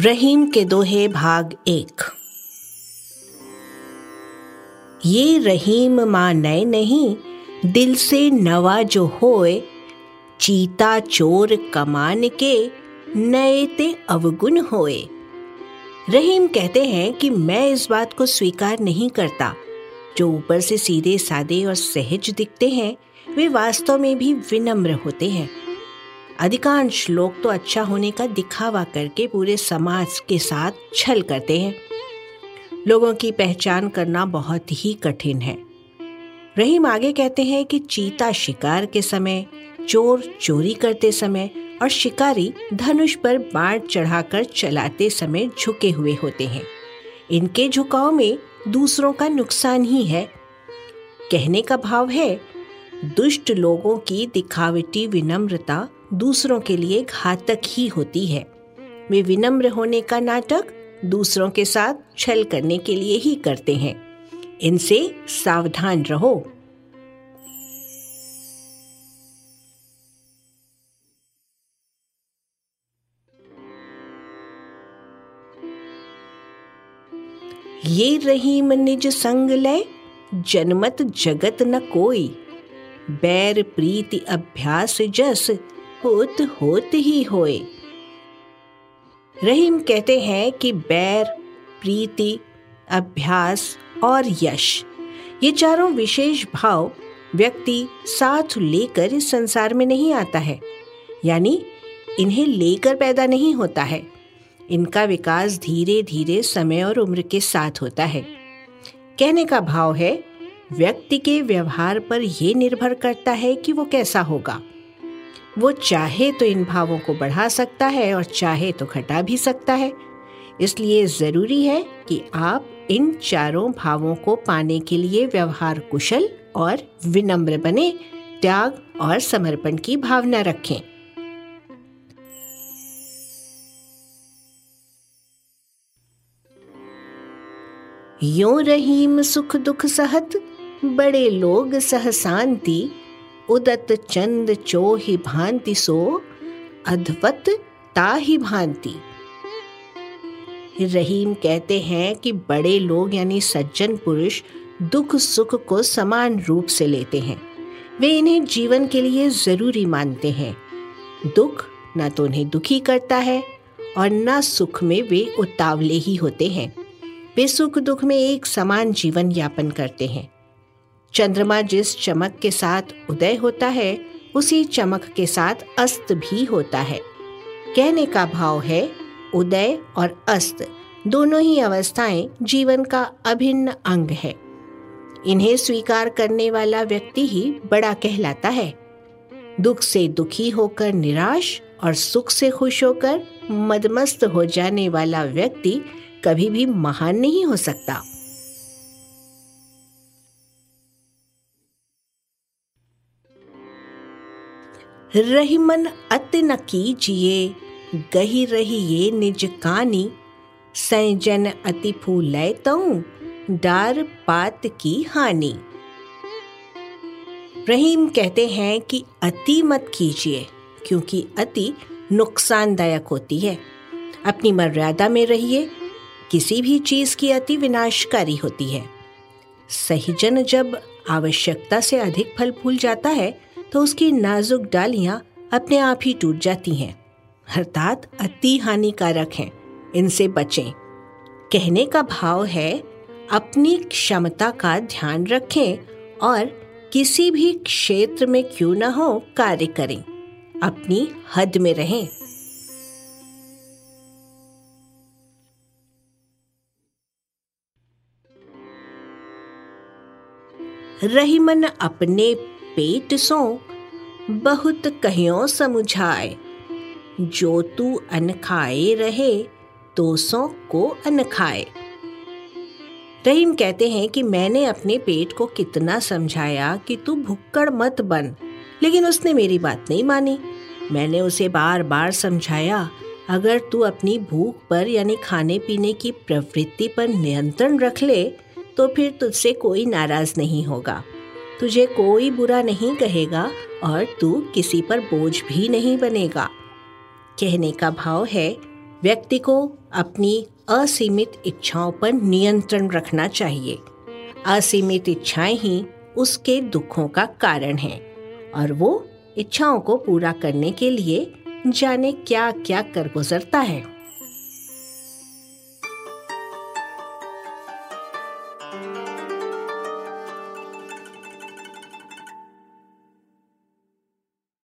रहीम के दोहे भाग एक। ये रहीम माँ नए नहीं, दिल से नवा जो होए, चीता चोर कमान के नए ते अवगुण होए। रहीम कहते हैं कि मैं इस बात को स्वीकार नहीं करता। जो ऊपर से सीधे सादे और सहज दिखते हैं, वे वास्तव में भी विनम्र होते हैं। अधिकांश लोग तो अच्छा होने का दिखावा करके पूरे समाज के साथ छल करते हैं। लोगों की पहचान करना बहुत ही कठिन है। रहीम आगे कहते हैं कि चीता शिकार के समय, चोर चोरी करते समय और शिकारी धनुष पर बाढ़ चढ़ाकर चलाते समय झुके हुए होते हैं। इनके झुकाव में दूसरों का नुकसान ही है। कहने का भाव है, दुष्ट लोगों की दिखावटी विनम्रता दूसरों के लिए घातक ही होती है। वे विनम्र होने का नाटक दूसरों के साथ छल करने के लिए ही करते हैं। इनसे सावधान रहो। ये रहीम निज संग लय जनमत जगत न कोई। बैर प्रीति अभ्यास जस होत होत ही होए। रहीम कहते हैं कि बैर, प्रीति, अभ्यास और यश, ये चारों विशेष भाव व्यक्ति साथ लेकर इस संसार में नहीं आता है। यानी इन्हें लेकर पैदा नहीं होता है। इनका विकास धीरे धीरे समय और उम्र के साथ होता है। कहने का भाव है, व्यक्ति के व्यवहार पर यह निर्भर करता है कि वो कैसा होगा। वो चाहे तो इन भावों को बढ़ा सकता है और चाहे तो घटा भी सकता है। इसलिए ज़रूरी है कि आप इन चारों भावों को पाने के लिए व्यवहार कुशल और विनम्र बने, त्याग और समर्पण की भावना रखें। यो रहीम सुख दुख सहत, बड़े लोग सहशांति उदत चंद चो ही भांति सो अद्वत ता ही भांति। रहीम कहते हैं कि बड़े लोग यानी सज्जन पुरुष दुख सुख को समान रूप से लेते हैं। वे इन्हें जीवन के लिए ज़रूरी मानते हैं। दुख न तो उन्हें दुखी करता है और न सुख में वे उतावले ही होते हैं। वे सुख दुख में एक समान जीवन यापन करते हैं। चंद्रमा जिस चमक के साथ उदय होता है, उसी चमक के साथ अस्त भी होता है। कहने का भाव है, उदय और अस्त दोनों ही अवस्थाएँ जीवन का अभिन्न अंग है। इन्हें स्वीकार करने वाला व्यक्ति ही बड़ा कहलाता है। दुख से दुखी होकर निराश और सुख से खुश होकर मदमस्त हो जाने वाला व्यक्ति कभी भी महान नहीं हो सकता। रहीमन अति न कीजिए, गही रही ये निज कानी। संजन अति फूलय तऊ डार पात की हानि। रहीम कहते हैं कि अति मत कीजिए, क्योंकि अति नुकसानदायक होती है। अपनी मर्यादा में रहिए, किसी भी चीज़ की अति विनाशकारी होती है। सही जन जब आवश्यकता से अधिक फल फूल जाता है तो उसकी नाजुक डालियाँ अपने आप ही टूट जाती हैं। अर्थात अति हानिकारक हैं। इनसे बचें। कहने का भाव है, अपनी क्षमता का ध्यान रखें और किसी भी क्षेत्र में क्यों ना हो कार्य करें। अपनी हद में रहें। रहीमन अपने पेट सो, बहुत कहियो समुझाए। जो तू अन खाए रहे तो सो को अन खाए रहीम कहते हैं कि मैंने अपने पेट को कितना समझाया कि तू भुक्कड़ मत बन, लेकिन उसने मेरी बात नहीं मानी। मैंने उसे बार बार समझाया, अगर तू अपनी भूख पर यानी खाने पीने की प्रवृत्ति पर नियंत्रण रख ले तो फिर तुझसे कोई नाराज़ नहीं होगा। तुझे कोई बुरा नहीं कहेगा और तू किसी पर बोझ भी नहीं बनेगा। कहने का भाव है, व्यक्ति को अपनी असीमित इच्छाओं पर नियंत्रण रखना चाहिए। असीमित इच्छाएँ ही उसके दुखों का कारण हैं और वो इच्छाओं को पूरा करने के लिए जाने क्या क्या कर गुजरता है।